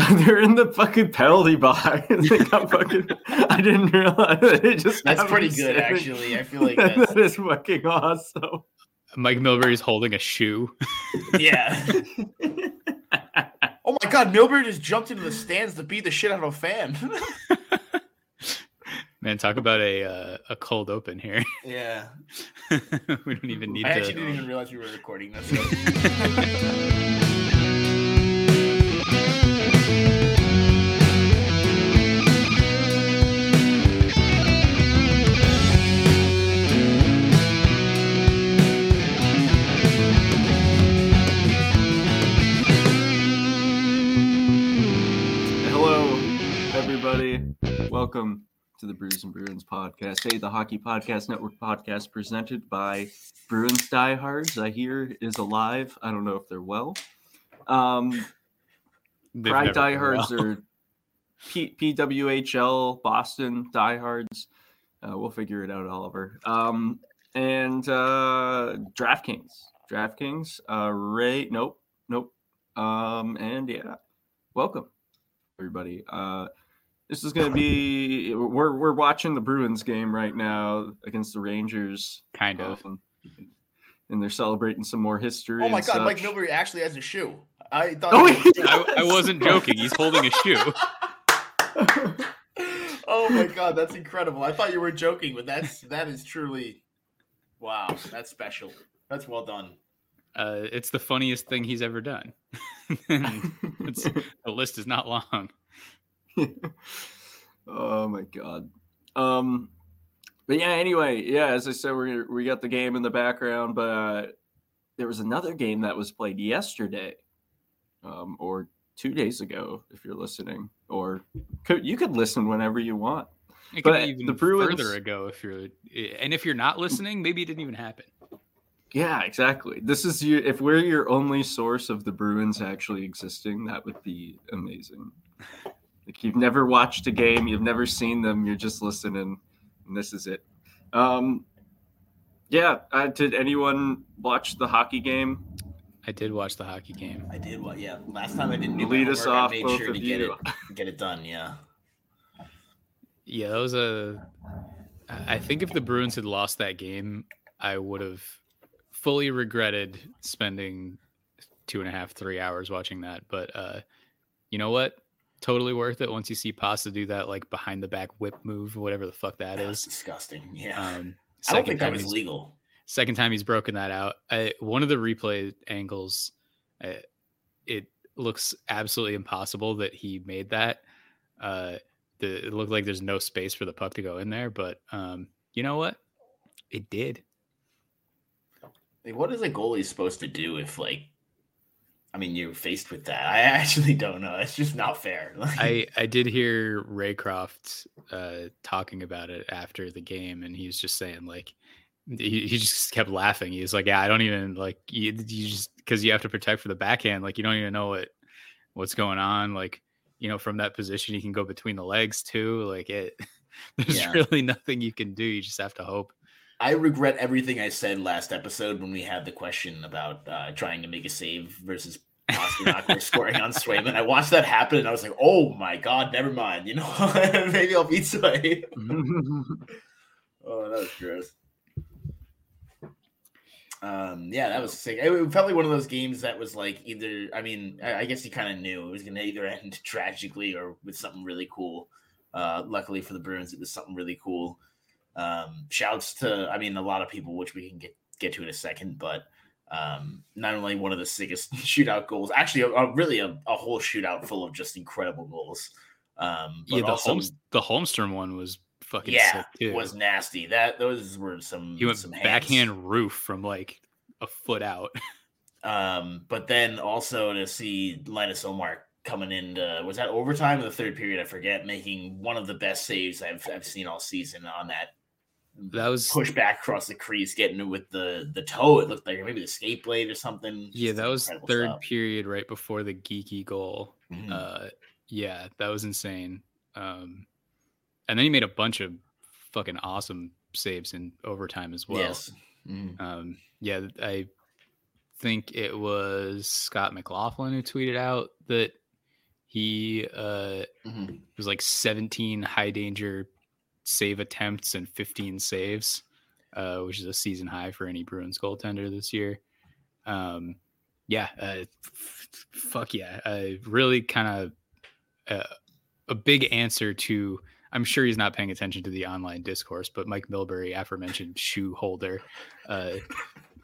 They're in the fucking penalty box. they got fucking. I didn't realize it. Just That's pretty good, sit. actually. I feel like that's that is fucking awesome. Mike Milbury's holding a shoe. yeah. Oh my god, Milbury just jumped into the stands to beat the shit out of a fan. Man, talk about a uh, a cold open here. yeah. we don't even need I actually didn't even realize we were recording this. Everybody. Welcome to the Brews and Bruins podcast. Hey, the Hockey Podcast Network podcast presented by Bruins Diehards. I hear is alive. I don't know if they're well. Um, They've Pride Diehards well. are P- PWHL Boston Diehards. Uh, we'll figure it out, Oliver. Um, and uh, DraftKings. DraftKings. Uh, Ray. Nope. Nope. Um, and yeah, welcome everybody. Uh, this is going to be we're we're watching the Bruins game right now against the Rangers. kind of. Um, and they're celebrating some more history. oh my and god, Mike such. Milbury actually has a shoe. I thought Oh, he he was- I, I wasn't joking. He's holding a shoe. oh my god, that's incredible. I thought you were joking, but that's that is truly wow, that's special. That's well done. Uh, it's the funniest thing he's ever done. it's, the list is not long. oh my god. Um but yeah, anyway, yeah, as I said, we we got the game in the background, but uh, there was another game that was played yesterday, um, or two days ago, if you're listening, or could, you could listen whenever you want. It could But even the Bruins- further ago if you're, and if you're not listening, maybe it didn't even happen. Yeah, exactly. This is you. If we're your only source of the Bruins actually existing, that would be amazing. Like you've never watched a game, you've never seen them, you're just listening, and this is it. Um, yeah. Uh, did anyone watch the hockey game? I did watch the hockey game. I did what yeah. Last time I didn't do my Lead us homework, I off, made both sure of to get it you. get it done, yeah. Yeah, that was a. I think if the Bruins had lost that game, I would have fully regretted spending two and a half, three hours watching that. But uh, you know what? Totally worth it once you see Pasta do that like behind the back whip move, whatever the fuck that That is. disgusting. Yeah. Um, I don't think that was legal. second time he's broken that out. I, one of the replay angles, uh, it looks absolutely impossible that he made that. Uh, the, it looked like there's no space for the puck to go in there, but um, you know what? It did. Like, what is a goalie supposed to do if like I mean you're faced with that? I actually don't know. It's just not fair. Like, I I did hear Raycroft uh, talking about it after the game, and he was just saying like he, he just kept laughing. He was like, "Yeah, I don't even like you, you just because you have to protect for the backhand. Like you don't even know what what's going on. Like you know from that position you can go between the legs too. Like it, there's Yeah. really nothing you can do. You just have to hope. I regret everything I said last episode when we had the question about uh, trying to make a save versus Pasternak scoring on Swayman. I watched that happen and I was like, oh my god, never mind. You know, maybe I'll beat Sway. Oh, that was gross. Um, yeah, that was sick. It felt like one of those games that was like either. I mean, I, I guess you kind of knew it was going to either end tragically or with something really cool. Uh, luckily for the Bruins, it was something really cool. Um, shouts to, I mean, a lot of people, which we can get get to in a second, but um, not only one of the sickest shootout goals, actually, a, a really a, a whole shootout full of just incredible goals. Um, but yeah, the also, Holmes, the Holmstrom one was fucking yeah, sick too. was nasty. That those were some. he went some hands. backhand roof from like a foot out. Um, but then also to see Linus Ullmark coming in, to, was that overtime in the third period? I forget, making one of the best saves I've I've seen all season on that That was push back across the crease, getting it with the the toe. It looked like maybe the skate blade or something. Yeah, that was third stuff. period right before the Geekie goal. Mhm. Uh yeah, that was insane. Um and then he made a bunch of fucking awesome saves in overtime as well. Yes. Mhm. Um yeah, I think it was Scott McLaughlin who tweeted out that He uh, Mhm. was like 17 high danger save attempts and 15 saves, uh, which is a season high for any Bruins goaltender this year. Um, yeah, uh, f- fuck yeah, uh, really kind of uh, a big answer to. I'm sure he's not paying attention to the online discourse, but Mike Milbury, aforementioned shoe holder, uh,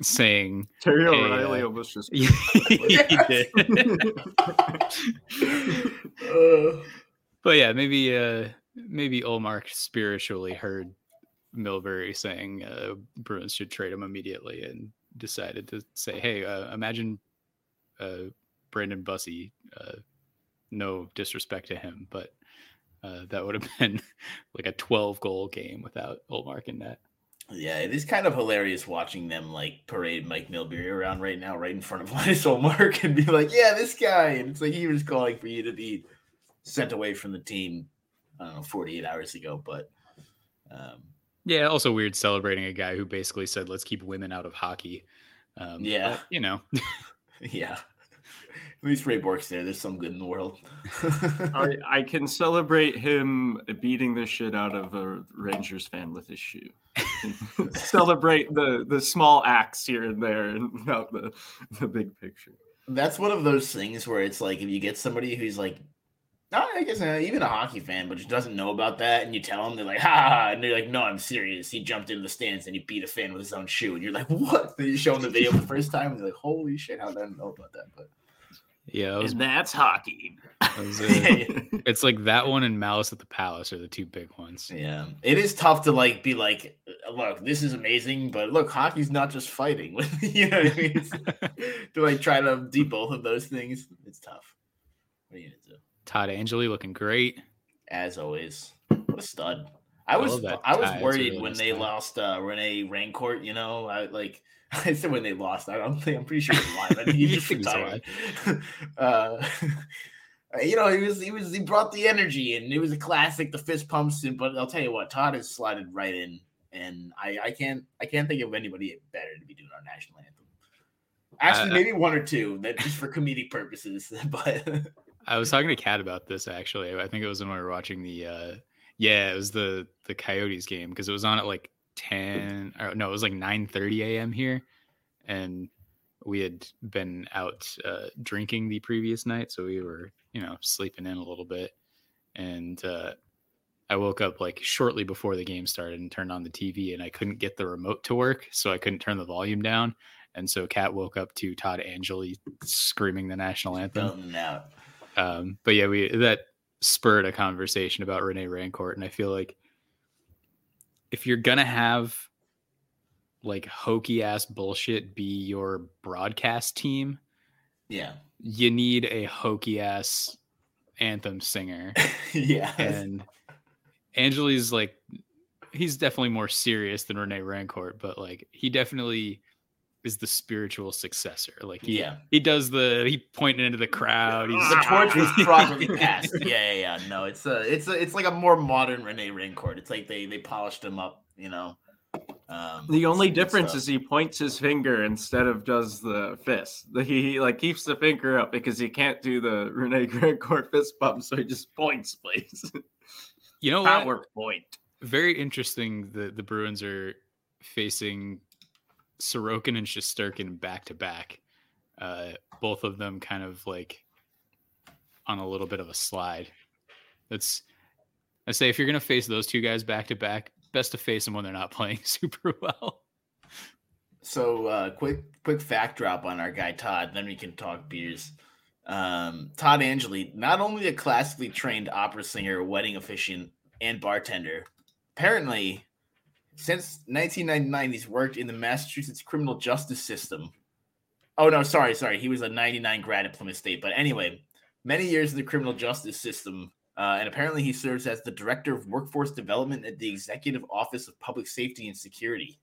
saying Terry Hey, O'Reilly uh, almost just. he did. Uh, But yeah, maybe uh maybe Ullmark spiritually heard Milbury saying uh Bruins should trade him immediately and decided to say, Hey, uh, imagine uh Brandon Bussi, uh no disrespect to him, but uh that would have been like a 12 goal game without Ullmark in net. yeah, it is kind of hilarious watching them like parade Mike Milbury around right now, right in front of Linus Ullmark, and be like, "Yeah, this guy," and it's like he was calling for you to be sent away from the team. I don't know, 48 hours ago, but um, Yeah, also weird celebrating a guy who basically said, Let's keep women out of hockey. Um, Yeah. but, you know, yeah. At least Ray Bourque's there. There's some good in the world. I, I can celebrate him beating the shit out of a Rangers fan with his shoe. celebrate the the small acts here and there, and not the the big picture. That's one of those things where it's like if you get somebody who's like, not I guess uh, even a hockey fan, but just doesn't know about that, and you tell them, they're like, ha, ha, ha, and they're like, no, I'm serious. He jumped into the stands and he beat a fan with his own shoe, and you're like, what? Then you show them the video the first time, and they're like, holy shit, how did I know about that? But yeah, that was, And that's hockey. was, uh, it's like that one and Malice at the Palace are the two big ones. yeah, it is tough to like be like, look, this is amazing, but look, hockey's not just fighting. you know what I mean? It's- to like try to do both of those things, it's tough. What are you gonna do? Todd Angilly looking great. as always. What a stud! I I was I was tie. It's a worried really when they lost uh Rene Rancourt. You know, I like I said when they lost. I don't think I'm pretty sure he's alive. I think he You just retired. uh, you know, he was he was he brought the energy and it was a classic. The fist pumps, and but I'll tell you what, Todd has slided right in, and I I can't I can't think of anybody better to be doing our national anthem. Actually, Uh, maybe one or two that just for comedic purposes, but. I was talking to Kat about this actually. I think it was when we were watching the uh yeah, it was the the Coyotes game because it was on at like 10 or no, it was like 9 30 a.m. here. And we had been out uh drinking the previous night, so we were, you know, sleeping in a little bit. And uh I woke up like shortly before the game started and turned on the TV and I couldn't get the remote to work, so I couldn't turn the volume down. And so Kat woke up to Todd Angilly screaming the national anthem. Belting it out. Um, but yeah, we that spurred a conversation about Rene Rancourt, and I feel like if you're gonna have like hokey ass bullshit be your broadcast team, Yeah. you need a hokey ass anthem singer. yeah. And Angilly's like he's definitely more serious than Rene Rancourt, but like he definitely is the spiritual successor. Like he Yeah. he does the he pointing into the crowd. He's the torch was properly passed. Yeah, yeah, yeah. No, it's a, it's a, it's like a more modern Rene Rancourt. It's like they they polished him up, you know. Um, The only difference stuff. is he points his finger instead of does the fist. The- He, he like keeps the finger up because he can't do the Rene Rancourt fist bump, so he just points, please. you know what? Power point. very interesting that the Bruins are facing Sorokin and Shesterkin back to back. Uh, both of them kind of like on a little bit of a slide. That's I say if you're gonna face those two guys back to back, best to face them when they're not playing super well. So uh, quick quick fact drop on our guy Todd, then we can talk beers. Um, Todd Angilly, not only a classically trained opera singer, wedding officiant, and bartender, apparently since 1999 he's worked in the Massachusetts criminal justice system. Oh no, sorry, sorry, he was a 99 grad at Plymouth State, but anyway, many years in the criminal justice system. Uh, and apparently, he serves as the director of workforce development at the Executive Office of Public Safety and Security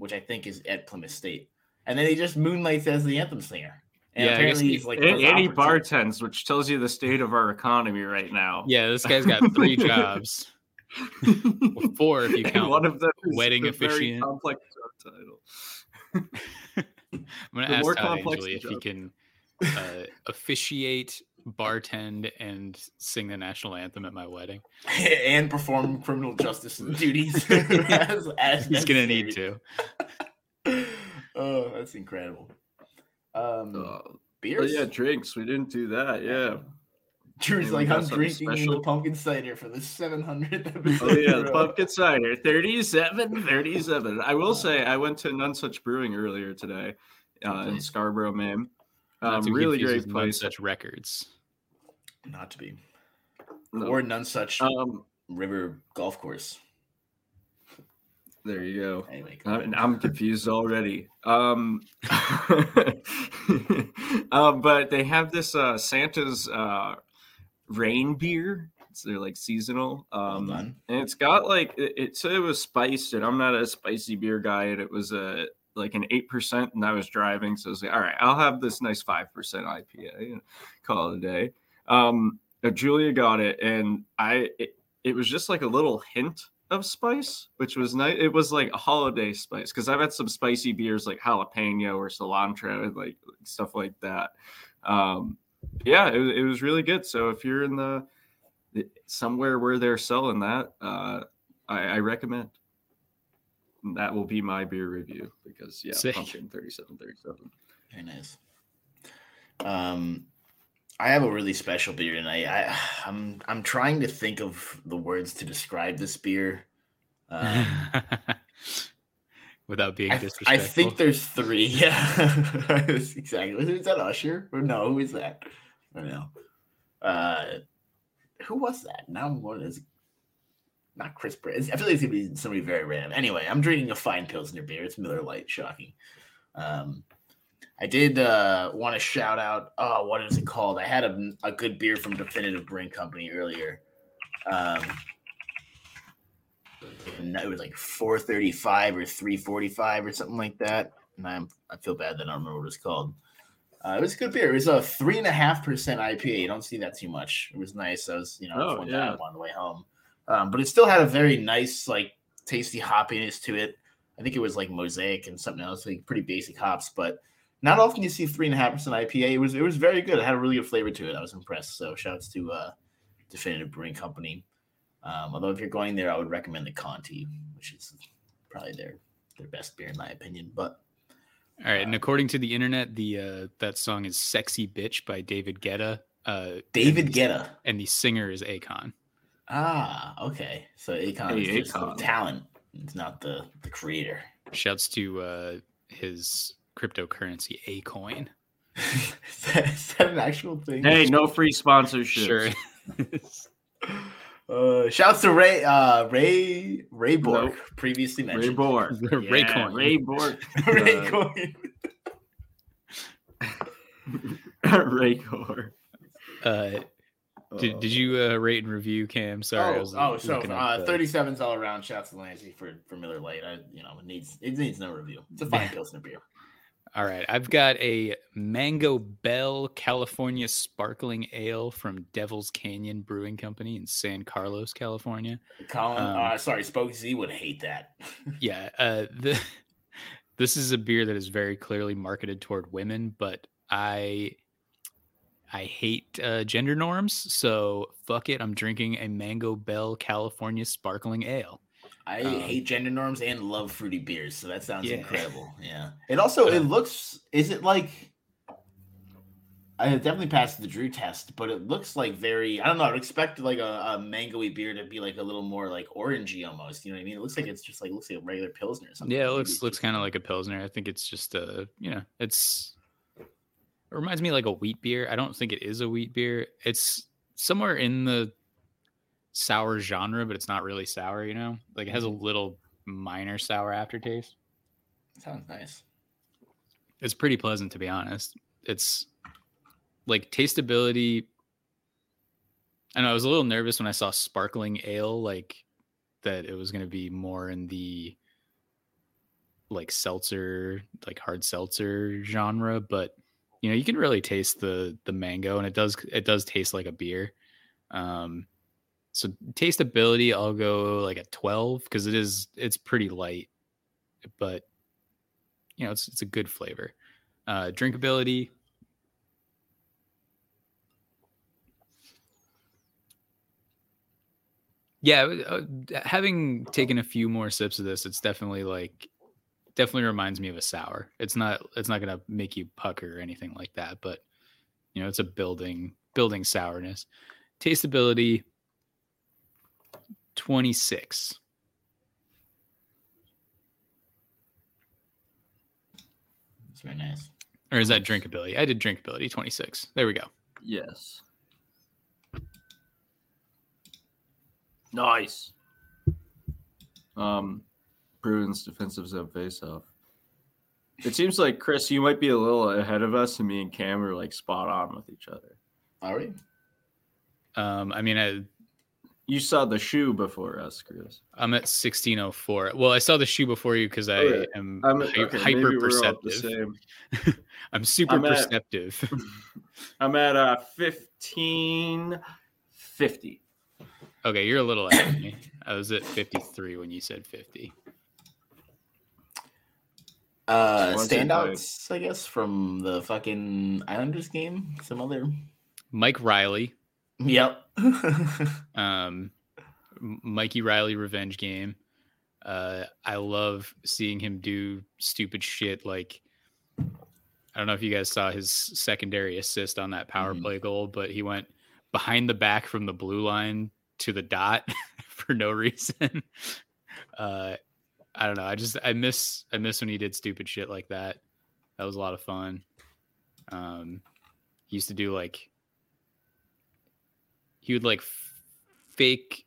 which I think is at Plymouth State. And then he just moonlights as the anthem singer. And Yeah, apparently he's like And, and he bartends, which tells you the state of our economy right now. Yeah, this guy's got three jobs. Well, four if you count one of them wedding officiant. complex job title. I'm gonna The ask more Todd Angilly if he can uh, officiate bartend and sing the national anthem at my wedding. and perform criminal justice duties. as, as He's gonna need to. Oh, that's incredible. Um, Uh, oh beers. yeah, drinks. We didn't do that. Yeah. Drew's Yeah, like, I'm drinking special." the pumpkin cider for the 700th episode. Oh yeah, the pumpkin cider, 37, 37. I will say I went to Nonesuch Brewing earlier today uh, in Scarborough, Maine. Not Um, really confuse great with place. Such records. Not to be. No. Or none such Um, river golf course. there you go. Anyway, I'm, I'm confused already. Um, um, but they have this uh, Santa's uh, rain beer. It's they're like seasonal. Um, done. and it's got like it, it said it was spiced, and I'm not a spicy beer guy, and it was a like an eight percent, and I was driving, so I was like, all right, I'll have this nice five percent IPA and call it a day. Um, uh, Julia got it, and I it, it was just like a little hint of spice, which was nice. It was like a holiday spice because I've had some spicy beers like jalapeno or cilantro and like stuff like that. Um, yeah, it, was- it was really good. So if you're in the somewhere where they're selling that, uh, I, I recommend. And That will be my beer review because yeah, Sick. pumpkin 37, 37. Very nice. Um, I have a really special beer tonight. I, I'm I'm trying to think of the words to describe this beer. Um, Without being I, disrespectful. I think there's three. Yeah, exactly. Is that Usher? Or no? Who is that? I don't know. Uh, who was that? Now what is? Not Chris Pratt. I feel like it's gonna be somebody very random. Anyway, I'm drinking a fine pilsner beer. It's Miller Lite. Shocking. Um, I did uh, want to shout out. Oh, what is it called? I had a, a good beer from Definitive Brewing Company earlier. Um, it was like 435 or 345 or something like that. And I'm I feel bad that I don't remember what it's called. Uh, it was a good beer. It was a three and a half percent IPA. You don't see that too much. It was nice. I was, you know, Oh, yeah. on the way home. Um, but it still had a very nice, like tasty hoppiness to it. I think it was like mosaic and something else, like pretty basic hops, but not often you see three and a half percent IPA. It was it was very good. It had a really good flavor to it. I was impressed. So shouts to uh Definitive Brewing Company. Um, although if you're going there, I would recommend the Conti, which is probably their their best beer in my opinion. But All right, and according to the internet, the uh, that song is "Sexy Bitch" by David Guetta. Uh, David and Guetta. and the singer is Akon. Ah, okay. So Akon Hey, is just the talent. It's not the the creator. Shouts to uh, his cryptocurrency Akoin. is, that, is that an actual thing? Hey, no free sponsorship. Sure. Uh, shouts to Ray uh Ray Ray Bourque, Nope. previously Ray mentioned. Borg. Ray Yeah, Coin. Ray Borg. Ray Uh, Coin. Ray Core. uh, did, did you uh, rate and review Cam? Sorry, I oh, was oh, so uh, 37's all around. Shouts to Lancey for for Miller Lite. I, you know, it needs it needs no review. It's a fine pilsner beer. All right, I've got a Mango Bell California Sparkling Ale from Devil's Canyon Brewing Company in San Carlos, California. Colin, Um, uh, sorry, Spoke Z would hate that. Yeah, uh, the, this is a beer that is very clearly marketed toward women, but I I hate uh, gender norms, so fuck it. I'm drinking a Mango Bell California Sparkling Ale. I Um, hate gender norms and love fruity beers, so that sounds Yeah. incredible. Yeah. It also it looks is it like I definitely passed the Drew test, but it looks like very I don't know, I'd expect like a, a mangoey beer to be like a little more like orangey almost. You know what I mean? It looks like it's just like looks like a regular pilsner or something. Yeah, it looks looks kind of like a pilsner. I think it's just a you know, it's it reminds me like a wheat beer. I don't think it is a wheat beer. It's somewhere in the sour genre, but it's not really sour. You know, like it has a little minor sour aftertaste. sounds nice. It's pretty pleasant to be honest. It's like tasteability. I know I was a little nervous when I saw sparkling ale, like that it was going to be more in the like seltzer, like hard seltzer genre, but you know, you can really taste the the mango and it does it does taste like a beer. Um so tasteability, I'll go like a 12 because it is it's pretty light, but you know, it's it's a good flavor. Uh drinkability. Yeah, uh, uh, having taken a few more sips of this, it's definitely like definitely reminds me of a sour. It's not it's not going to make you pucker or anything like that, but you know, it's a building building sourness. Tasteability 26. It's very nice. Or is that drinkability? I did drinkability 26. There we go. Yes. Nice. Um, Bruins defensive zone faceoff. It seems like Chris, you might be a little ahead of us, and me and Cam are like spot on with each other. Are we? Um, I mean, I, You saw the shoe before us, Chris. I'm at 1604. Well, I saw the shoe before you because I Okay. am I'm hy- okay, hyper we're all the perceptive. I'm super I'm at- perceptive. I'm at uh fifteen fifty. okay, you're a little ahead of me. I was at 53 when you said 50. Uh, standouts, I guess, from the fucking Islanders game. Some other. Mike Reilly, Yep. um, Mikey Reilly revenge game. Uh, I love seeing him do stupid shit like I don't know if you guys saw his secondary assist on that power Mhm. play goal, but he went behind the back from the blue line to the dot for no reason. Uh, I don't know. I just I miss I miss when he did stupid shit like that. That was a lot of fun. Um, he used to do like he would like fake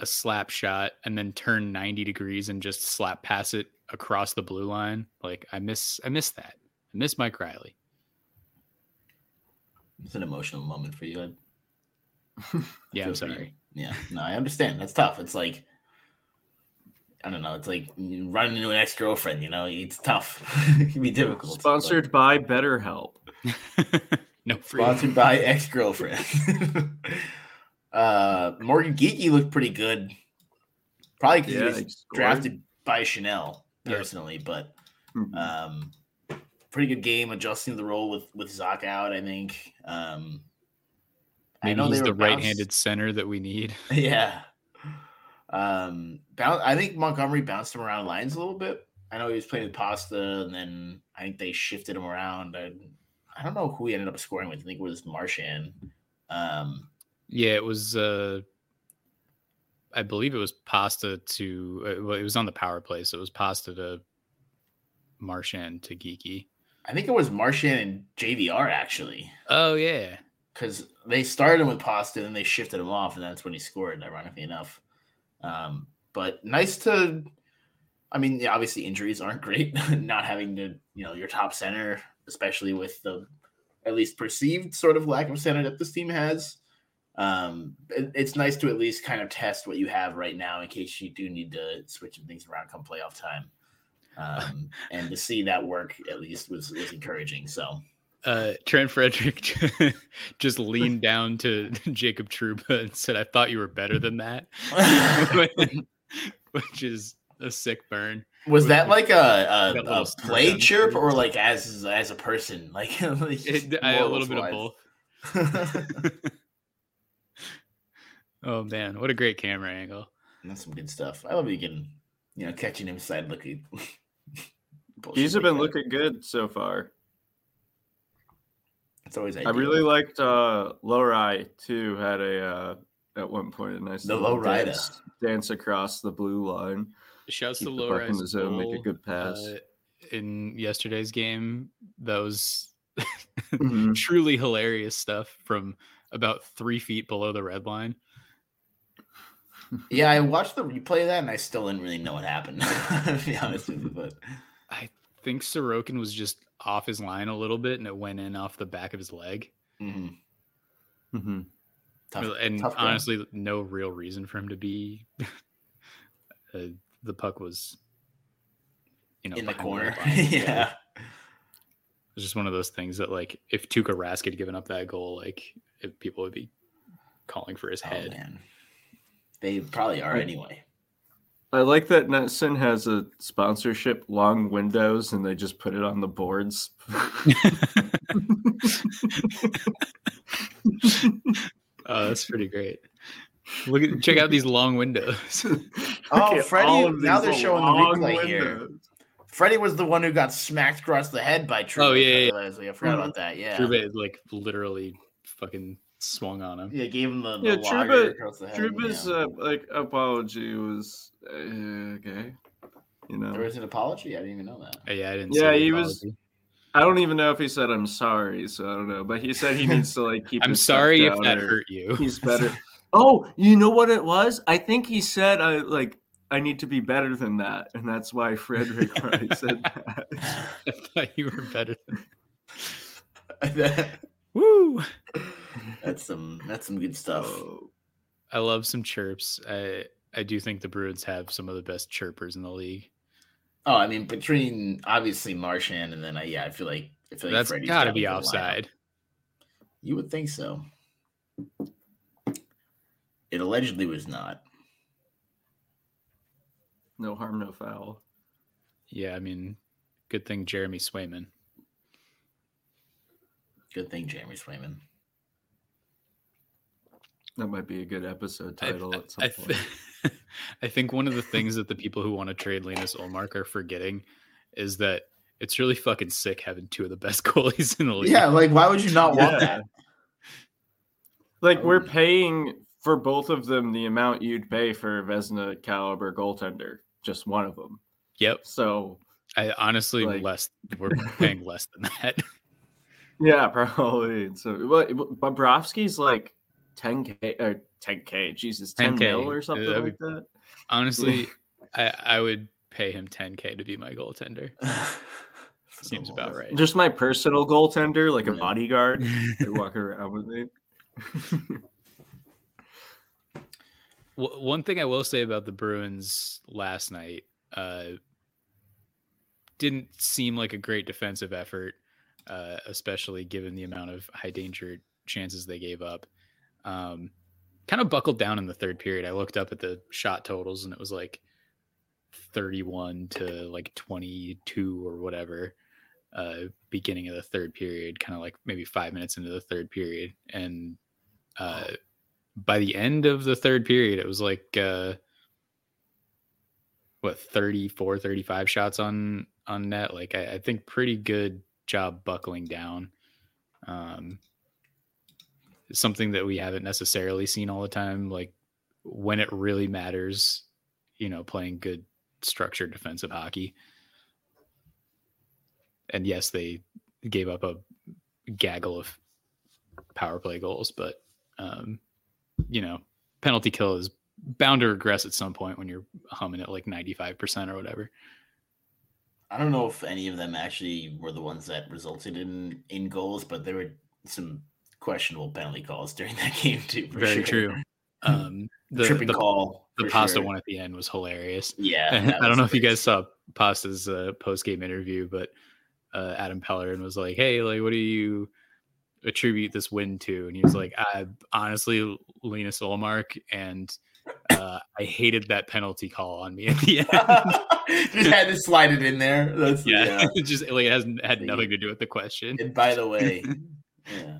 a slap shot and then turn 90 degrees and just slap pass it across the blue line. Like I miss I miss that. I miss Mike Reilly. it's an emotional moment for you. I Yeah, I'm feel for you. sorry. Yeah, no, I understand. That's tough. It's like I don't know. It's like running into an ex girlfriend. You know, it's tough. it can be difficult. but- Sponsored by BetterHelp. no free. Sponsored by ex girlfriend. Uh, Morgan Geekie looked pretty good. Probably because Yeah, he was scored. drafted by Chanel Yeah. personally, but Mhm. um, pretty good game adjusting the role with with Zoc out. I think. Um, I Maybe know he's the were right-handed center that we need. Yeah. Um, boun I think Montgomery bounced him around lines a little bit. I know he was playing with Pasta, and then I think they shifted him around. I, I don't know who he ended up scoring with. I think it was Marchand. Um, Yeah, it was. uh I believe it was Pasta to. Uh, well, it was on the power play, so it was Pasta to Marchand to Geekie. I think it was Marchand and JVR actually, Oh yeah, because they started him with Pasta, and then they shifted him off, and that's when he scored. Ironically enough, um, but nice to. I mean, yeah, obviously injuries aren't great. Not having to, you know, your top center, especially with the at least perceived sort of lack of center that this team has. Um, it- it's nice to at least kind of test what you have right now in case you do need to switch some things around come playoff time. Um, and to see that work at least was was encouraging. So uh, Trent Frederic just leaned down to Jacob Trouba and said, "I thought you were better than that," which is a sick burn. was that like a, a, a play chirp or like as as a person? Like, like It, I, a little bit of both. Oh man, what a great camera angle! That's some good stuff. I love you can, you know, catching him side looking. He's been looking good so far. It's always I really liked uh Lohrei too. Had a uh at one point a nice The little low rider. dance, dance across the blue line. Shouts Keep to the Low puck in the zone, make a good pass. uh, in yesterday's game. That was Mhm. truly hilarious stuff from about three feet below the red line. Yeah, I watched the replay of that, and I still didn't really know what happened. to be honest with you, but I think Sorokin was just off his line a little bit, and it went in off the back of his leg. mhm. Mhm. tough. and tough goal. honestly, no real reason for him to be. uh, the puck was, you know, in the corner, red yeah. It was just one of those things that, like, if Tuukka Rask had given up that goal, like, if people would be calling for his Oh, head. man. They probably are anyway. I like that Netson has a sponsorship long windows and they just put it on the boards. oh, that's pretty great. Look at check out these long windows. Oh, Freddie- now they're showing the long replay here. Freddie was the one who got smacked across the head by True. Oh, yeah, yeah, Leslie. I forgot about mm-hmm. that. Yeah. Trouba like literally fucking swung on him. Yeah, gave him the, the Yeah, lager Trouba- across the head. Trouba's yeah. uh, like apology was uh, okay. You know, There was an apology. I didn't even know that. Uh, Yeah, I didn't. Yeah, see the he was- I don't even know if he said I'm sorry, so I don't know. But he said he needs to like keep. I'm sorry if that hurt you. He's better. Oh, you know what it was? I think he said I like I need to be better than that, and that's why Frederic Wright said that. I thought you were better. Than... That- Woo! That's some that's some good stuff. I love some chirps. I I do think the Bruins have some of the best chirpers in the league. Oh, I mean, between obviously Marchand and then I yeah, I feel like I feel like That's Freddie's got to be good lineup. offside. You would think so. It allegedly was not. no harm, no foul. Yeah, I mean, good thing Jeremy Swayman. Good thing Jeremy Swayman. That might be a good episode I- title at some I, point. th- I think one of the things that the people who want to trade Linus Ullmark are forgetting is that it's really fucking sick having two of the best goalies in the league. Yeah, like why would you not want Yeah. that? Like we're Um, paying for both of them the amount you'd pay for a Vezina caliber goaltender, just one of them. Yep. So I honestly Like- less we're paying less than that. yeah, probably. So what Bobrovsky's like 10k or 10k, Jesus, 10 10K, mil or something that'd like that. Honestly, I I would pay him 10k to be my goaltender. Seems about right. Just my personal goaltender, like a bodyguard. They walk around with me. One thing I will say about the Bruins last night, uh, didn't seem like a great defensive effort, uh, especially given the amount of high danger chances they gave up. Um, kind of buckled down in the third period. I looked up at the shot totals and it was like 31 to like 22 or whatever, uh, beginning of the third period, kind of like maybe five minutes into the third period. And, uh, by the end of the third period, it was like uh what 34, 35 shots on on net. Like I, I think pretty good job buckling down. Um something that we haven't necessarily seen all the time. Like when it really matters, you know, playing good structured defensive hockey. And yes, they gave up a gaggle of power play goals, but um you know, penalty kill is bound to regress at some point when you're humming at like 95% or whatever. I don't know if any of them actually were the ones that resulted in in goals, but there were some questionable penalty calls during that game too. Very sure. true. Um, the, Tripping the, call. the pasta sure. one at the end was hilarious. Yeah, I don't know if you guys saw Pasta's uh, post game interview, but uh, Adam Pellerin was like, "Hey, like, what do you attribute this win to?" And he was like, "I honestly, Linus Ullmark, and uh, I hated that penalty call on me at the end." Just had to slide it in there. That's yeah, yeah. it just like it hasn't had nothing to do with the question. And by the way, yeah,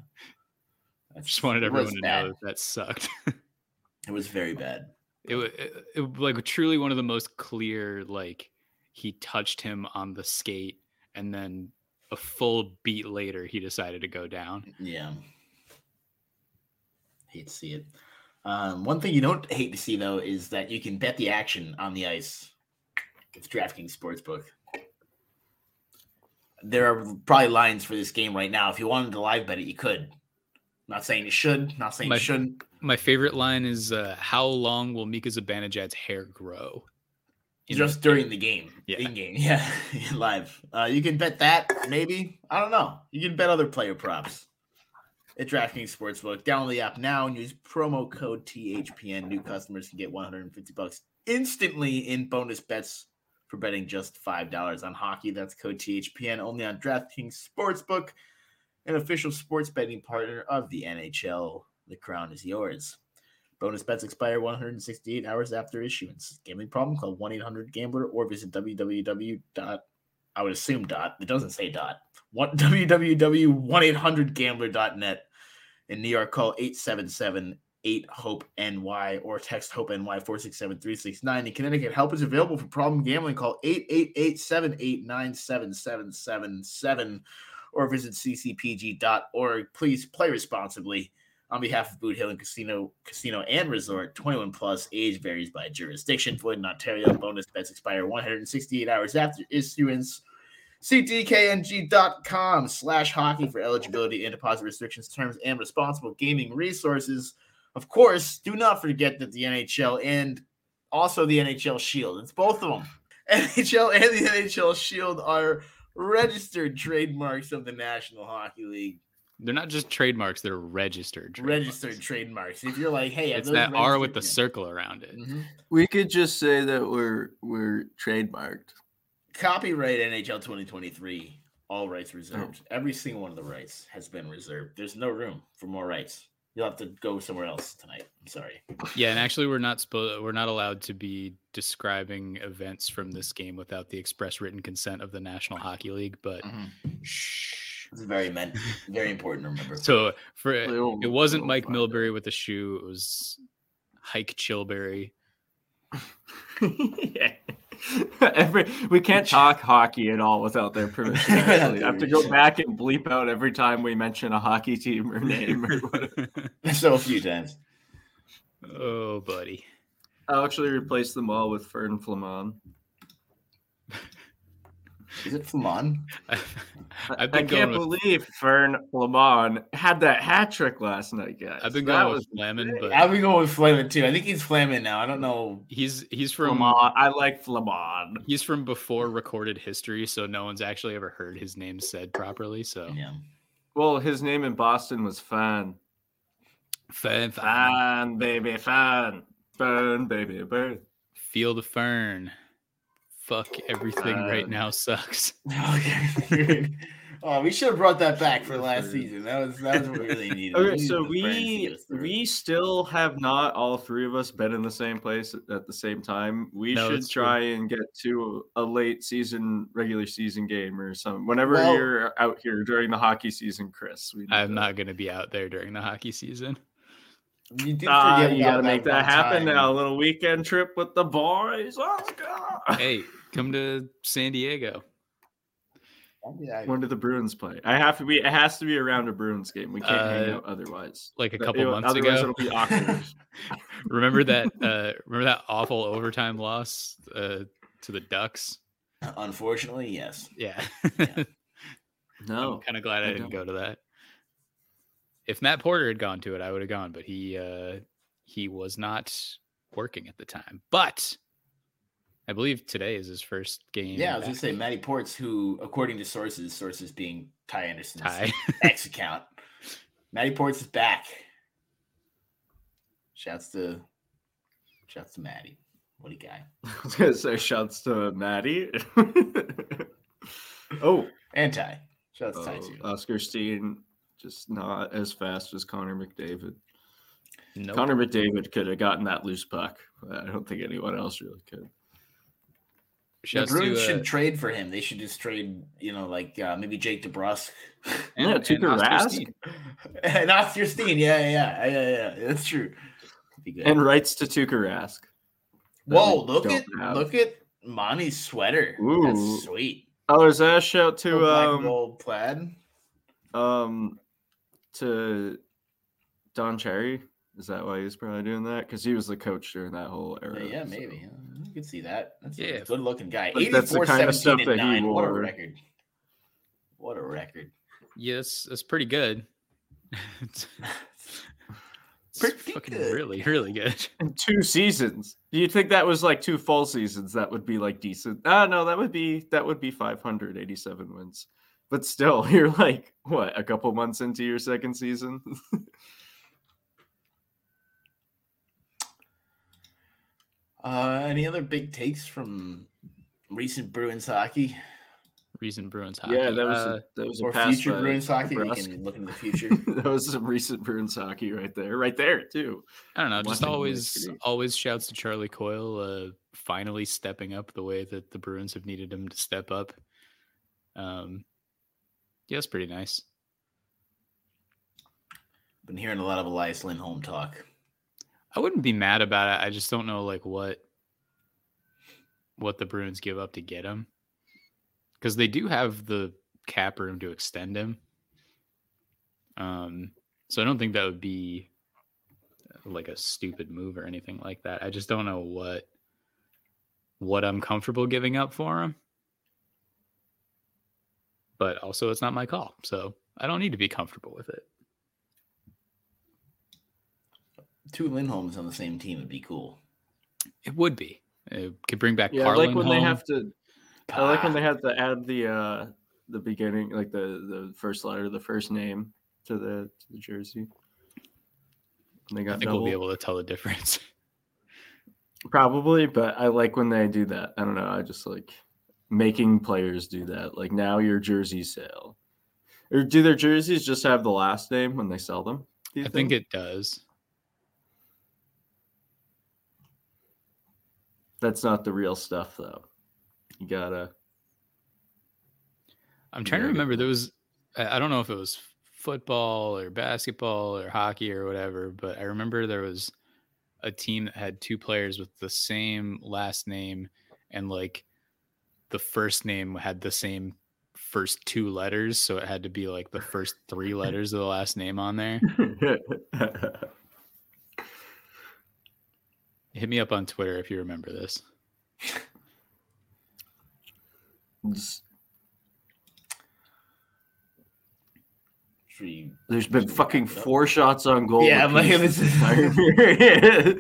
That's- Just wanted everyone to bad. know that, that sucked. It was very bad. it was it, it, like truly one of the most clear like he touched him on the skate and then a full beat later he decided to go down Yeah. Hate to see it. Um, one thing you don't hate to see though is that you can bet the action on the ice. It's DraftKings Sportsbook. There are probably lines for this game right now. If you wanted to live bet it, you could. Not saying you should. Not saying My- you shouldn't. my favorite line is uh, how long will mika zibanejad's hair grow In Just during the game. Yeah. In game. Yeah. live. Uh, you can bet that, maybe. I don't know. You can bet other player props. At DraftKings Sportsbook. Download the app now and use promo code THPN. New customers can get 150 bucks instantly in bonus bets for betting just $5 on hockey. That's code THPN only on DraftKings Sportsbook, an official sports betting partner of the NHL. The crown is yours. Bonus bets expire 168 hours after issuance. Gambling problem? Call 1 800 Gambler or visit www. I would assume dot. It doesn't say dot. What www.1800gambler.net. In New York, call 877 8 HOPE NY or text HOPE NY 467 369. In Connecticut, help is available for problem gambling. Call 888 789 7777 or visit ccpg.org. Please play responsibly. On behalf of Boot Hill and Casino, Casino and Resort, 21 plus, age varies by jurisdiction. Void in Ontario. Bonus bets expire 168 hours after issuance. See DKNG.com slash hockey for eligibility and deposit restrictions, terms, and responsible gaming resources. Of course, do not forget that the NHL and also the NHL Shield, it's both of them. NHL and the NHL Shield are registered trademarks of the National Hockey League. They're not just trademarks; they're registered. Trademarks. Registered trademarks. If you're like, hey, it's that R with the circle around it. Mm-hmm. We could just say that we're we're trademarked. Copyright NHL 2023. All rights reserved. Oh. Every single one of the rights has been reserved. There's no room for more rights. You'll have to go somewhere else tonight. I'm sorry. Yeah, and actually, we're not supposed. We're not allowed to be describing events from this game without the express written consent of the National Hockey League. But mm-hmm. shh it's very meant, very important to remember. So for it wasn't Mike Milbury with the shoe. It was Hike Chilbury. yeah. Every we can't talk hockey at all without their permission. I have to go back and bleep out every time we mention a hockey team or name or whatever. so a few times. Oh, buddy. I'll actually replace them all with Fern Flamon. Is it Flamon? I can't with... believe Fern Flamon had that hat trick last night, guys. I've been going with Flamin, but I've been going with Flamin too. I think he's Flamin now. I don't know. He's he's from Flamon. I like Flamon. He's from before recorded history, so no one's actually ever heard his name said properly. So yeah. Well, his name in Boston was Fan. Fan, fan, baby, fan, fern, baby, bird. Field of Fern fuck everything uh, right now sucks. oh, we should have brought that back for last season. That was that was what we really needed. Okay, we so we we still have not all three of us been in the same place at the same time. We no, should try true. and get to a late season regular season game or something. Whenever well, you're out here during the hockey season, Chris. I'm to... not going to be out there during the hockey season. You did uh, you gotta make that happen time. now. A little weekend trip with the boys. Let's go. Hey, come to San Diego. When do the Bruins play? I have to be. It has to be around a Bruins game. We can't uh, hang out otherwise. Like a couple it, months otherwise ago. It'll be awkward. remember that? Uh, remember that awful overtime loss uh, to the Ducks? Unfortunately, yes. Yeah. yeah. No, I'm kind of glad I, I didn't don't. go to that if Matt Porter had gone to it, I would have gone, but he uh he was not working at the time. But I believe today is his first game. Yeah, I was gonna say Matty Ports, who, according to sources, sources being Ty Anderson's Ty. X account, Matty Ports is back. Shouts to shouts to Matty. What a guy. I was gonna say shouts to Matty. oh, and Ty. Shouts to Ty too. Oskar Steen just not as fast as Connor McDavid. Nope. Connor McDavid could have gotten that loose puck. I don't think anyone else really could. The Bruins uh, should trade for him. They should just trade, you know, like uh, maybe Jake DeBrusk. And, yeah, Tuukka Rask. and Oskar Steen. Yeah, yeah, yeah, yeah. That's true. And rights to Tuukka Rask. Whoa, look at have. look at Monty's sweater. Ooh. That's sweet. Oh, is that a shout to um, gold plaid? Um to Don Cherry? Is that why he's probably doing that? Because he was the coach during that whole era. Yeah, yeah maybe. So. You could see that. That's yeah. a good looking guy. But that's the kind of stuff that he wore. What a record. What a record. Yes, that's pretty good. it's pretty fucking good. really, really good. In two seasons. Do you think that was like two full seasons? That would be like decent. Ah, no, that would be that would be 587 wins but still, you're like what a couple months into your second season. uh, any other big takes from recent Bruins hockey? Recent Bruins hockey. Yeah, that was uh, a, that was or future Bruins hockey. We can look into the future. that was some recent Bruins hockey right there, right there too. I don't know. Just always, always shouts to Charlie Coyle, uh, finally stepping up the way that the Bruins have needed him to step up. Um, yeah, it's pretty nice. Been hearing a lot of Elias Lindholm talk. I wouldn't be mad about it. I just don't know like what what the Bruins give up to get him. Because they do have the cap room to extend him. Um, so I don't think that would be like a stupid move or anything like that. I just don't know what what I'm comfortable giving up for him. But also it's not my call. So I don't need to be comfortable with it. Two Lindholms on the same team would be cool. It would be. It could bring back Yeah, I Carlin like when they have to. I like when they have to add the uh the beginning, like the the first letter, the first name to the to the jersey. And they I got think we'll be able to tell the difference. probably, but I like when they do that. I don't know. I just like making players do that. Like now your jersey sale, or do their jerseys just have the last name when they sell them? I think it does. That's not the real stuff, though. You gotta. I'm trying to remember. There was, I don't know if it was football or basketball or hockey or whatever, but I remember there was a team that had two players with the same last name and like the first name had the same first two letters. So it had to be like the first three letters of the last name on there. Hit me up on Twitter if you remember this. Just- There's been fucking wrap it up? four shots on goal. Yeah, I'm like, apiece this this entire-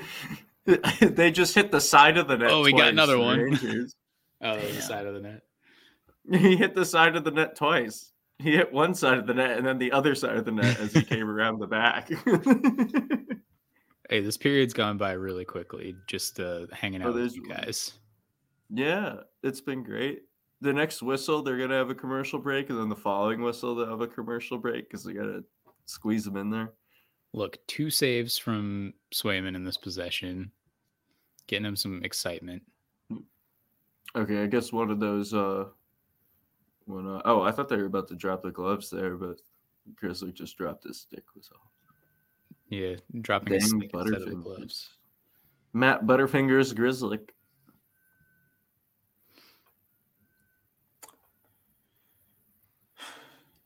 they just hit the side of the net. Oh, we got another one. Rangers. Oh, the side of the net. he hit the side of the net twice. He hit one side of the net and then the other side of the net as he came around the back. Hey, this period's gone by really quickly. Just uh, hanging Oh, out with you guys. yeah, it's been great. The next whistle, they're gonna have a commercial break, and then the following whistle, they'll have a commercial break because they gotta squeeze them in there. Look, two saves from Swayman in this possession, getting him some excitement. Okay, I guess one of those. uh when uh, oh, I thought they were about to drop the gloves there, but Grizzly just dropped his stick. Was all. Yeah, dropping a Dang stick instead of the gloves. Matt Butterfingers Grizzly.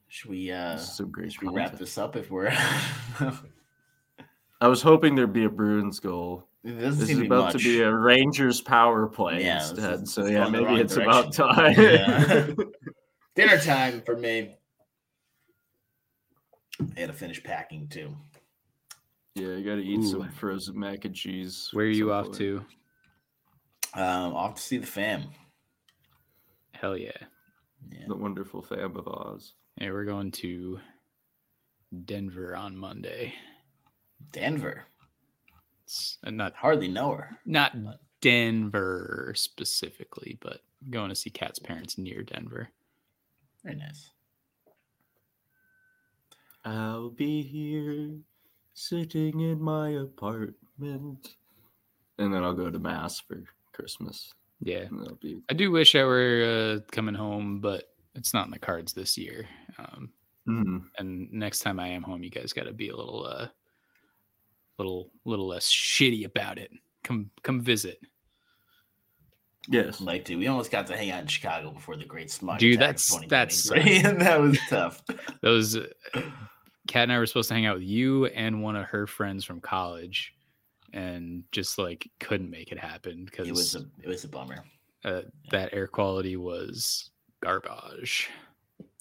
Should we uh some great should we wrap this up if we're I was hoping there'd be a Bruins goal. It doesn't This is about much. to be a Rangers power play Yeah, instead. is- So yeah, maybe wrong it's about time. Yeah. dinner time for me. I had to finish packing too. yeah, you got to eat Ooh. some frozen mac and cheese. Where are you off point. to? Um, off to see the fam. Hell yeah. Yeah. The wonderful fam of Oz. Hey, we're going to Denver on Monday. Denver. It's uh, not Hardly know her. not Denver specifically, but going to see Kat's parents near Denver. Very nice. I'll be here sitting in my apartment. And then I'll go to mass for Christmas. Yeah. Be I do wish I were uh, coming home, but it's not in the cards this year. Um, Mhm. and next time I am home, you guys got to be a little, uh, little, little less shitty about it. Come, come visit, yes. Like to. We almost got to hang out in Chicago before the Great Smog. Dude, that's- that's 2023, and that was tough. those. Uh, Kat and I were supposed to hang out with you and one of her friends from college, and just like couldn't make it happen because It was a it was a bummer. uh, that air quality was garbage.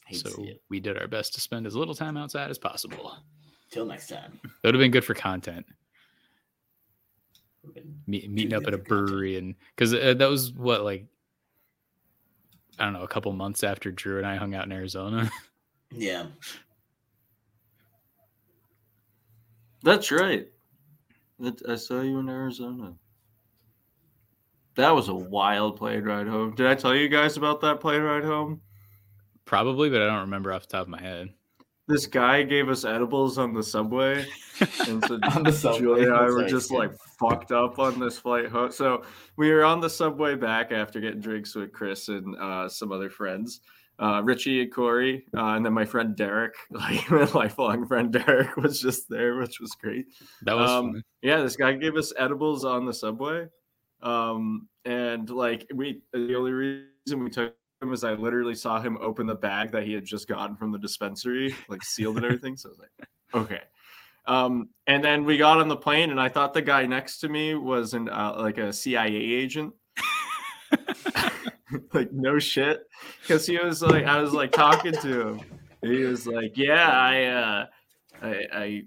Hate so to see it. we did our best to spend as little time outside as possible. Till next time. That would have been good for content. Me- meeting up at a for content. brewery and because uh, that was what like I don't know a couple months after Drew and I hung out in Arizona. Yeah. That's right. That, I saw you in Arizona. That was a wild plane ride home. Did I tell you guys about that plane ride home? Probably, but I don't remember off the top of my head. This guy gave us edibles on the subway. And so On the subway, Julia and I that's were nice, just yeah. like fucked up on this flight home. So we were on the subway back after getting drinks with Chris and uh, some other friends. uh, Richie and Corey, uh, and then my friend Derek, like my lifelong friend Derek, was just there, which was great. That was Um. Yeah, this guy gave us edibles on the subway, um, and like we, the only reason we took him was I literally saw him open the bag that he had just gotten from the dispensary, like sealed and everything. So I was like, okay. Um, and then we got on the plane, and I thought the guy next to me was an uh, like a CIA agent. like no shit, because he was like, I was like talking to him. He was like, yeah, I, uh, I, I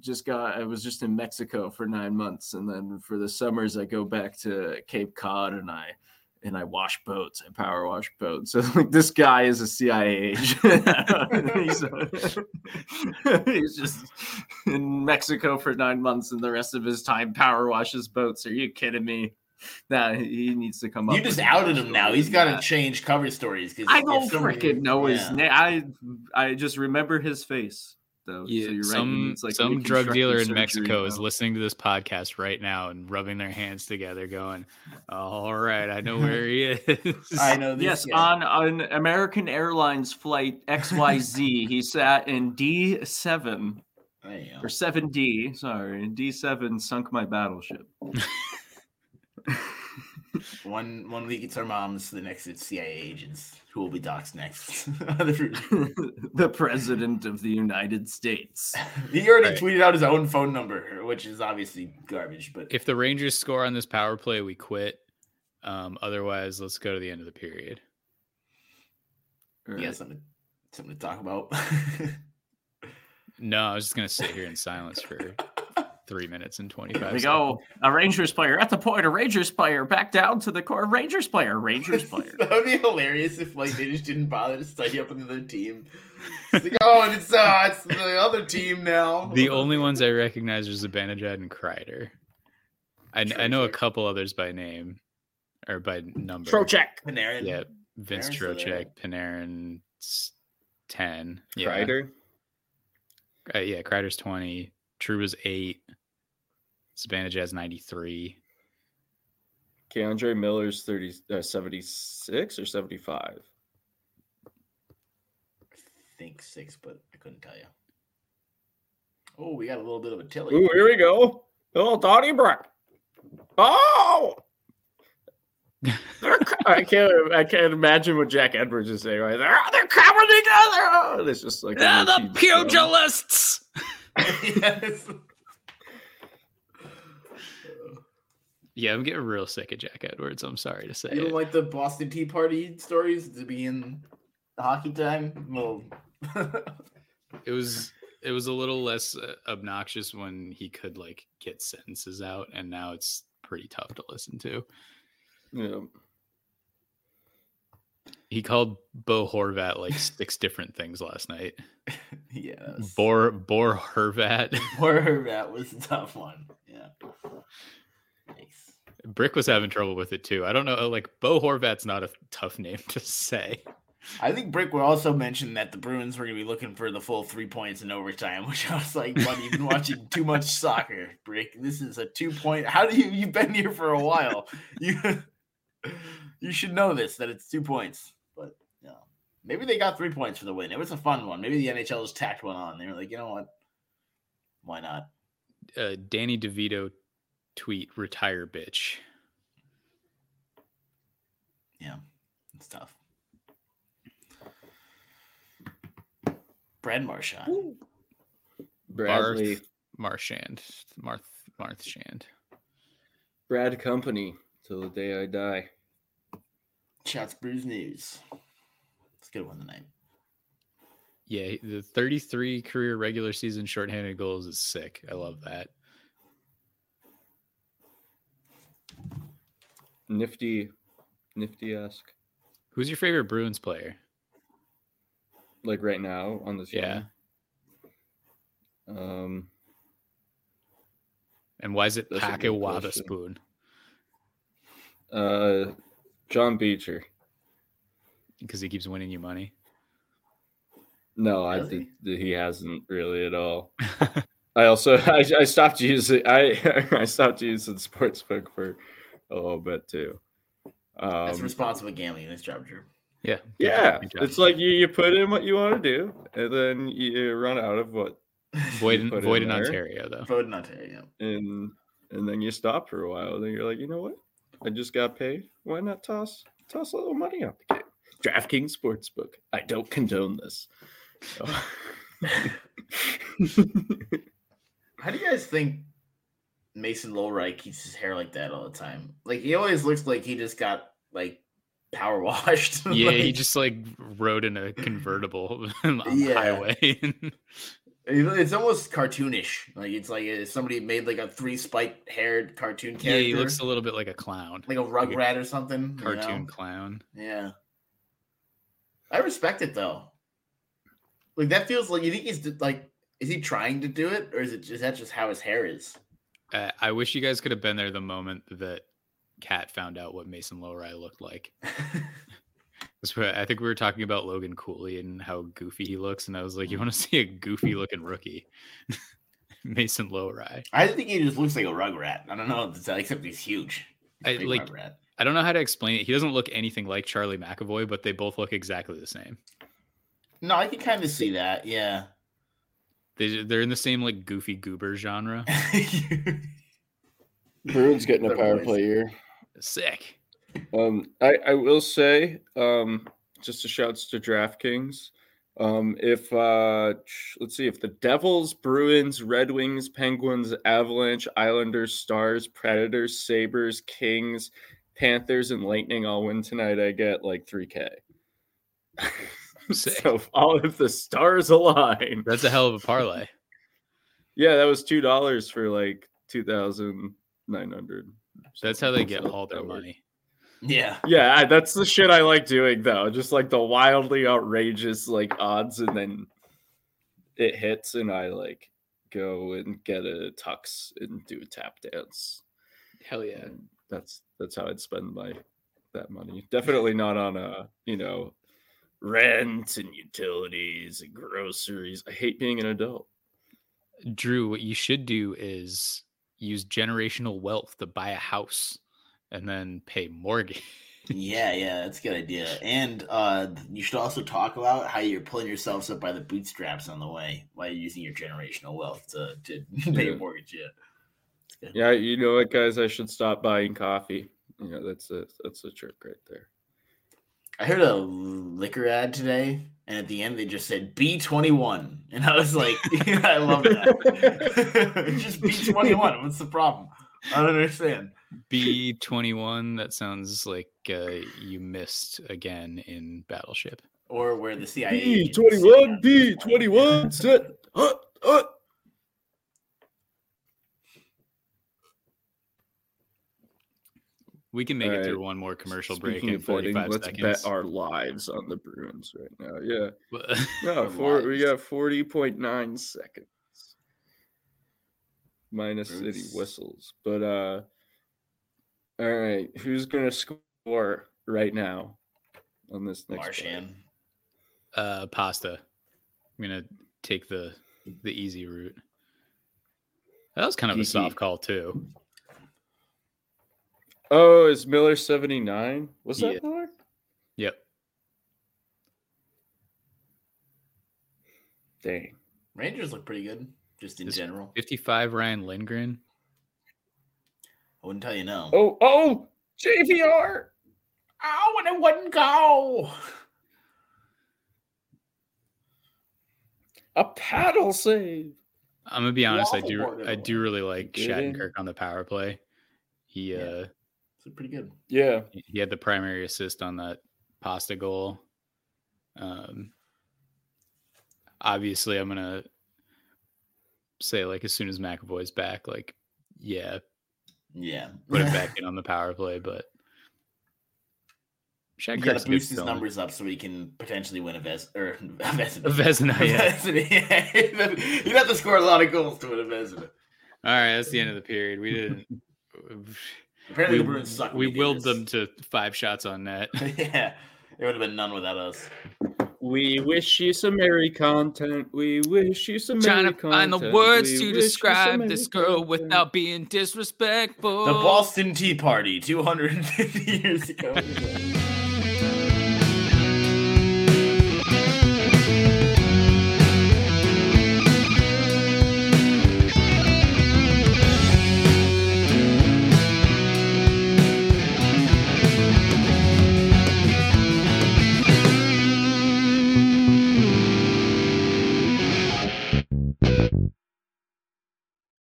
just got, I was just in Mexico for nine months, and then for the summers I go back to Cape Cod, and I. And I wash boats. I power wash boats. So like this guy is a CIA agent. he's, he's just in Mexico for nine months, and the rest of his time power washes boats. Are you kidding me? Nah, he needs to come up. You just outed him now. He's got to change cover stories because I don't freaking know his yeah. name. I I just remember his face though. Yeah, so you're right. some needs, like, some drug dealer in Mexico surgery is listening to this podcast right now and rubbing their hands together, going, "All right, I know where he is." I know this. Yes, guy. on an American Airlines flight XYZ, he sat in D7 There or 7D. Sorry, D7 sunk my battleship. One one week it's our moms, the next it's CIA agents who will be doxxed next. the president of the United States. he already Right. tweeted out his own phone number, which is obviously garbage. But if the Rangers score on this power play, we quit. Um, otherwise, let's go to the end of the period. he has something something to talk about. No, I was just gonna sit here in silence for three minutes and twenty There five. we go. A Rangers player at the point. A Rangers player back down to the core. Rangers player. Rangers player. that would be hilarious if like they just didn't bother to study up another team. It's like, oh, and it's uh, it's the other team now. The only ones I recognize are Zibanejad and Kreider. I, I know a couple others by name or by number. Trocheck. Panarin. Yeah, Vince Panarin's still there. Trocheck, Panarin, s- ten. Yeah, Kreider. Uh, yeah, Kreider's twenty. Trouba's eight. Zibanejad's ninety three. K'Andre Miller's 30, uh, 76 or 75. I think six, but I couldn't tell you. Oh, we got a little bit of a tilly. Ooh, here we go. Oh, Donnybrook. Oh! I can't. I can't imagine what Jack Edwards is saying right there. Oh, they're coming together. Oh, it's just like a Ah, the little team song. pugilists. yes. Yeah, I'm getting real sick of Jack Edwards. I'm sorry to say. You don't it. like the Boston Tea Party stories to be in hockey time? Well, it was it was a little less uh, obnoxious when he could like get sentences out, and now it's pretty tough to listen to. Yeah. He called Bo Horvat like six different things last night. yeah. that was- Bor Bor Horvat. Poor that was a tough one. Yeah. Brick was having trouble with it too. I don't know. Like Bo Horvat's not a tough name to say. I think Brick would also mention that the Bruins were going to be looking for the full three points in overtime, which I was like, "Buddy, you've been watching too much soccer, Brick. This is a two point. How do you? You've been here for a while. You you should know this that it's two points. But yeah, maybe they got three points for the win. It was a fun one. Maybe the NHL just tacked one on. They were like, you know what? Why not? Uh, Danny DeVito tweet retire bitch. Yeah, it's tough. Brad Marchand. Bradley. Barth Marchand. Marth Marthshand. Brad Company till the day I die. Shots Brews News. It's a good one tonight. Yeah, the 33 career regular season shorthanded goals is sick. I love that. Nifty, nifty esque. Who's your favorite Bruins player? Like right now on this. Yeah. Um. And why is it That's a Wada. Spoon? Uh. John Beecher. Because he keeps winning you money. No, I think that he hasn't really at all. I also I, I stopped using I I stopped using sportsbook for a little bit too. That's Um, responsible gambling in this job, Drew. Yeah. Yeah, job. it's like you, you put in what you want to do, and then you run out of what, void in, put void in in there. Ontario though. Vote in Ontario. and and then you stop for a while. Then you're like, you know what? I just got paid. Why not toss toss a little money out the game? DraftKings Sportsbook. I don't condone this. So- How do you guys think Mason Lohrei keeps his hair like that all the time? Like he always looks like he just got like power washed. Yeah, he just like rode in a convertible on the Yeah. highway. it's almost cartoonish. Like it's like somebody made like a three spike haired cartoon character. yeah, he looks a little bit like a clown, like a like rugrat or something. you cartoon know? clown. Yeah. I respect it though. Like that feels like you think he's like is he trying to do it or is it is that just how his hair is? Uh, I wish you guys could have been there the moment that Kat found out what Mason Lohrei looked like. I think we were talking about Logan Cooley and how goofy he looks, and I was like, "You want to see a goofy looking rookie, Mason Lohrei?" I think he just looks like a rug rat. I don't know, except he's huge. I like. I don't know how to explain it. He doesn't look anything like Charlie McAvoy, but they both look exactly the same. No, I can kind of see that. Yeah. They they're in the same like goofy goober genre. Bruins getting a power play here. Sick. Um, I, I will say, um, just a shouts to DraftKings. Um, if uh, let's see, if the Devils, Bruins, Red Wings, Penguins, Avalanche, Islanders, Stars, Predators, Sabres, Kings, Panthers, and Lightning all win tonight, I get like three K. Sick. so if all of the stars align, That's a hell of a parlay. yeah, that was two dollars for like two thousand nine hundred. That's how they get all their money. yeah. Yeah, I- that's the shit I like doing though. Just like the wildly outrageous like odds, and then it hits, and I like go and get a tux and do a tap dance. Hell yeah. And that's that's how I'd spend my that money. Definitely not on a you know rent and utilities and groceries. I hate being an adult. Drew, what you should do is use generational wealth to buy a house and then pay mortgage. Yeah, yeah, that's a good idea. And uh you should also talk about how you're pulling yourselves up by the bootstraps on the way while you're using your generational wealth to, to pay your mortgage. Yeah. Yeah, you know what, guys? I should stop buying coffee. You know, that's a that's a trick right there. I heard a liquor ad today, and at the end they just said B21. And I was like, I love that. just B21. What's the problem? I don't understand. B21, that sounds like uh, you missed again in Battleship. Or where the CIA. B agents twenty sit one, down. B twenty one, set, uh, uh. We can make it Alright. through one more commercial break Speaking in of betting, 35 let's seconds. bet our lives on the Bruins right now. Yeah, no, four, we got forty point nine seconds minus city whistles. But uh, all right, who's gonna score right now on this next? play? Marchand. uh, pasta. I'm gonna take the the easy route. That was kind of a soft call too. Oh, is Miller seventy nine? Was that Yeah. Miller? Yep. Dang. Rangers look pretty good, just in This- general. 55 Ryan Lindgren. I wouldn't tell you no. Oh, oh, JVR. Oh, and it wouldn't go. A paddle save. I'm gonna be honest. I do. I do really like Shattenkirk on the power play. He Yeah. uh It's pretty good. Yeah. he- he had the primary assist on that pasta goal. Um, obviously, I'm gonna say like as soon as McAvoy's back, like yeah, Yeah. put him back in on the power play. But You got to boost his film. numbers up so he can potentially win a Ves or a Vezina. A Vezina, yeah. Vezina, yeah. You'd have to score a lot of goals to win a Vezina. All right, that's the end of the period. We didn't. Apparently, we the Bruins suck. we willed this. them to five shots on net. yeah, it would have been none without us. We wish you some merry content. We wish you some Trying merry to find the content. words We to wish you some describe this merry girl content. without being disrespectful. The Boston Tea Party, 250 years ago.